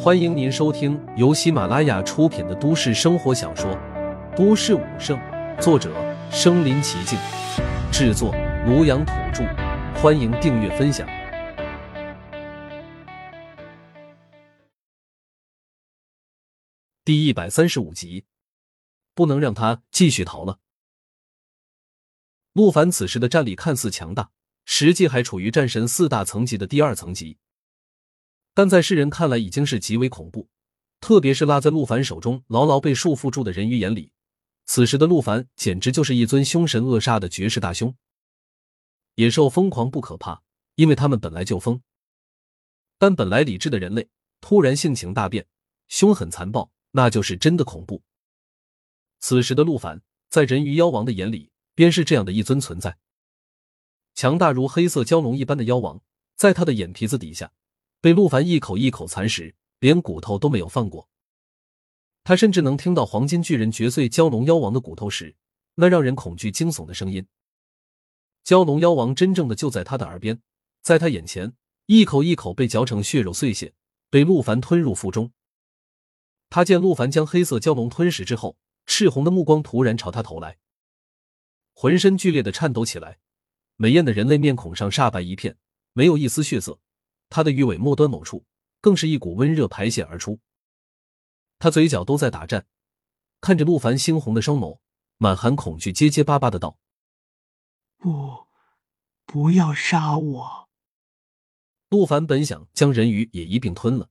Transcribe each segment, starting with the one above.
欢迎您收听由喜马拉雅出品的都市生活小说《都市武圣》，作者：身临其境，制作：庐阳土著。欢迎订阅分享。第一百三十五集，不能让他继续逃了。陆凡此时的战力看似强大，实际还处于战神四大层级的第二层级。但在世人看来已经是极为恐怖，特别是落在陆凡手中牢牢被束缚住的人鱼眼里，此时的陆凡简直就是一尊凶神恶煞的绝世大凶。野兽疯狂不可怕，因为他们本来就疯，但本来理智的人类突然性情大变，凶狠残暴，那就是真的恐怖。此时的陆凡在人鱼妖王的眼里，便是这样的一尊存在，强大如黑色蛟龙一般的妖王，在他的眼皮子底下。被陆凡一口一口蚕食，连骨头都没有放过。他甚至能听到黄金巨人嚼碎蛟龙妖王的骨头时，那让人恐惧惊悚的声音。蛟龙妖王真正的就在他的耳边，在他眼前，一口一口被嚼成血肉碎屑，被陆凡吞入腹中。他见陆凡将黑色蛟龙吞食之后，赤红的目光突然朝他投来，浑身剧烈的颤抖起来，美艳的人类面孔上煞白一片，没有一丝血色。他的鱼尾末端某处，更是一股温热排泄而出。他嘴角都在打颤，看着陆凡猩红的双眸，满含恐惧，结结巴巴的道：“不，不要杀我。”陆凡本想将人鱼也一并吞了，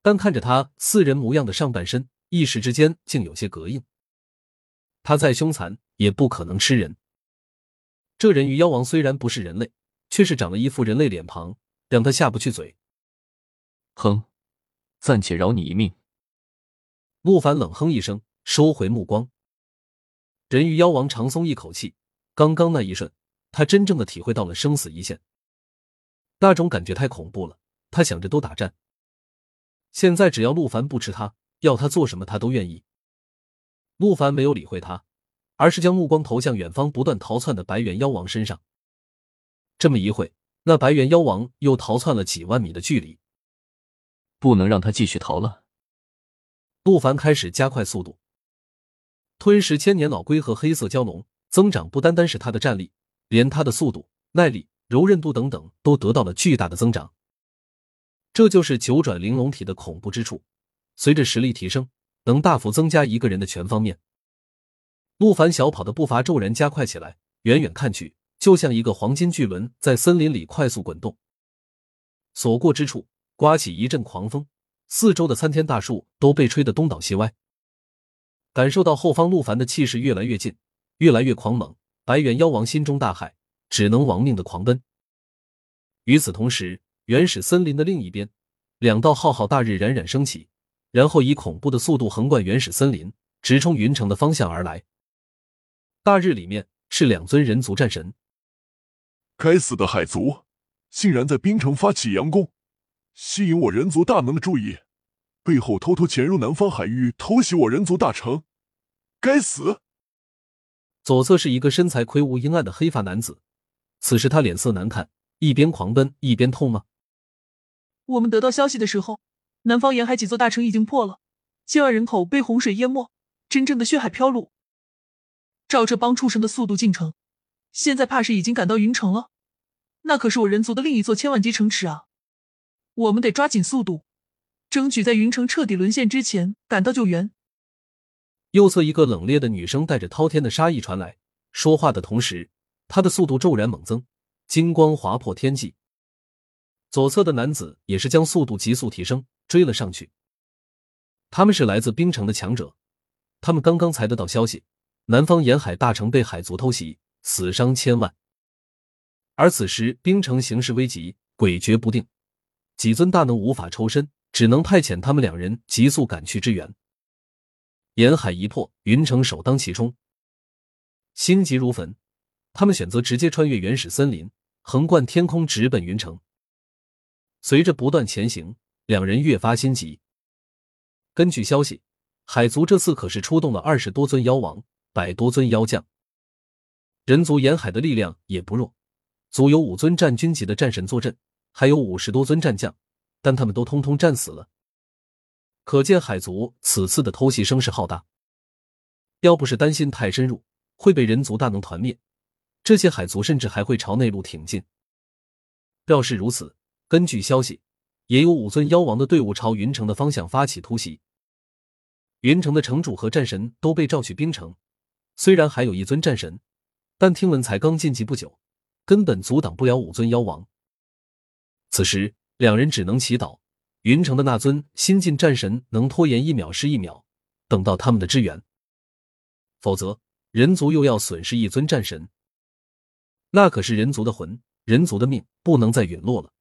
但看着他似人模样的上半身，一时之间竟有些膈应。他再凶残，也不可能吃人。这人鱼妖王虽然不是人类，却是长了一副人类脸庞。让他下不去嘴。哼，暂且饶你一命。陆凡冷哼一声，收回目光。人鱼妖王长松一口气，刚刚那一瞬，他真正的体会到了生死一线。那种感觉太恐怖了，他想着都打颤。现在只要陆凡不吃他，要他做什么他都愿意。陆凡没有理会他，而是将目光投向远方不断逃窜的白猿妖王身上。这么一会。那白猿妖王又逃窜了几万米的距离，不能让他继续逃了。陆凡开始加快速度，吞食千年老龟和黑色蛟龙，增长不单单是他的战力，连他的速度、耐力、柔韧度等等都得到了巨大的增长。这就是九转玲珑体的恐怖之处，随着实力提升，能大幅增加一个人的全方面。陆凡小跑的步伐骤然加快起来，远远看去。就像一个黄金巨轮在森林里快速滚动，所过之处刮起一阵狂风，四周的参天大树都被吹得东倒西歪。感受到后方陆凡的气势越来越近，越来越狂猛，白猿妖王心中大骇，只能亡命的狂奔。与此同时，原始森林的另一边，两道浩浩大日冉冉升起，然后以恐怖的速度横贯原始森林，直冲云城的方向而来。大日里面是两尊人族战神。该死的海族，竟然在冰城发起佯攻，吸引我人族大能的注意，背后偷偷潜入南方海域偷袭我人族大城。该死！左侧是一个身材魁梧阴暗的黑发男子，此时他脸色难看，一边狂奔一边痛骂：“我们得到消息的时候，南方沿海几座大城已经破了，千万人口被洪水淹没，真正的血海漂路。照这帮畜生的速度进城，现在怕是已经赶到云城了。”那可是我人族的另一座千万级城池啊！我们得抓紧速度，争取在云城彻底沦陷之前赶到救援。右侧一个冷冽的女声带着滔天的杀意传来，说话的同时，她的速度骤然猛增，金光划破天际。左侧的男子也是将速度急速提升，追了上去。他们是来自冰城的强者，他们刚刚才得到消息，南方沿海大城被海族偷袭，死伤千万。而此时，冰城形势危急，诡谲不定，几尊大能无法抽身，只能派遣他们两人急速赶去支援。沿海一破，云城首当其冲，心急如焚，他们选择直接穿越原始森林，横贯天空，直奔云城。随着不断前行，两人越发心急。根据消息，海族这次可是出动了二十多尊妖王，百多尊妖将，人族沿海的力量也不弱。足有五尊战军级的战神坐镇，还有五十多尊战将，但他们都通通战死了。可见海族此次的偷袭声势浩大。要不是担心太深入会被人族大能团灭，这些海族甚至还会朝内陆挺进。要是如此，根据消息，也有五尊妖王的队伍朝云城的方向发起突袭。云城的城主和战神都被召去冰城，虽然还有一尊战神，但听闻才刚晋级不久，根本阻挡不了五尊妖王。此时，两人只能祈祷云城的那尊新晋战神能拖延一秒是一秒，等到他们的支援。否则，人族又要损失一尊战神，那可是人族的魂，人族的命，不能再陨落了。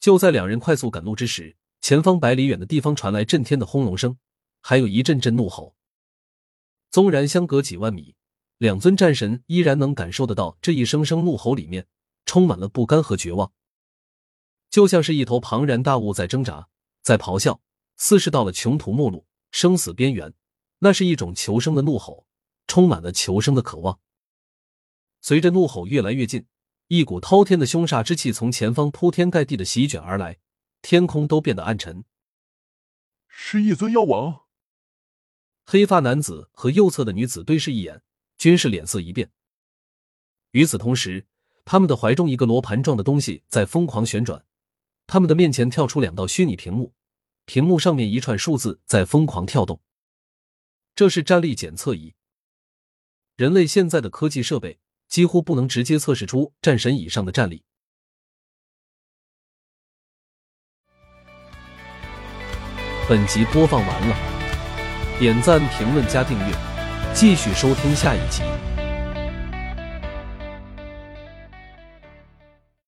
就在两人快速赶路之时，前方百里远的地方传来震天的轰隆声。还有一阵阵怒吼。纵然相隔几万米，两尊战神依然能感受得到这一声声怒吼里面充满了不甘和绝望，就像是一头庞然大物在挣扎，在咆哮，似是到了穷途末路、生死边缘。那是一种求生的怒吼，充满了求生的渴望。随着怒吼越来越近，一股滔天的凶煞之气从前方铺天盖地的席卷而来，天空都变得暗沉。是一尊妖王。黑发男子和右侧的女子对视一眼，均是脸色一变。与此同时，他们的怀中一个罗盘状的东西在疯狂旋转，他们的面前跳出两道虚拟屏幕，屏幕上面一串数字在疯狂跳动。这是战力检测仪。人类现在的科技设备几乎不能直接测试出战神以上的战力。本集播放完了。点赞、评论、加订阅，继续收听下一集。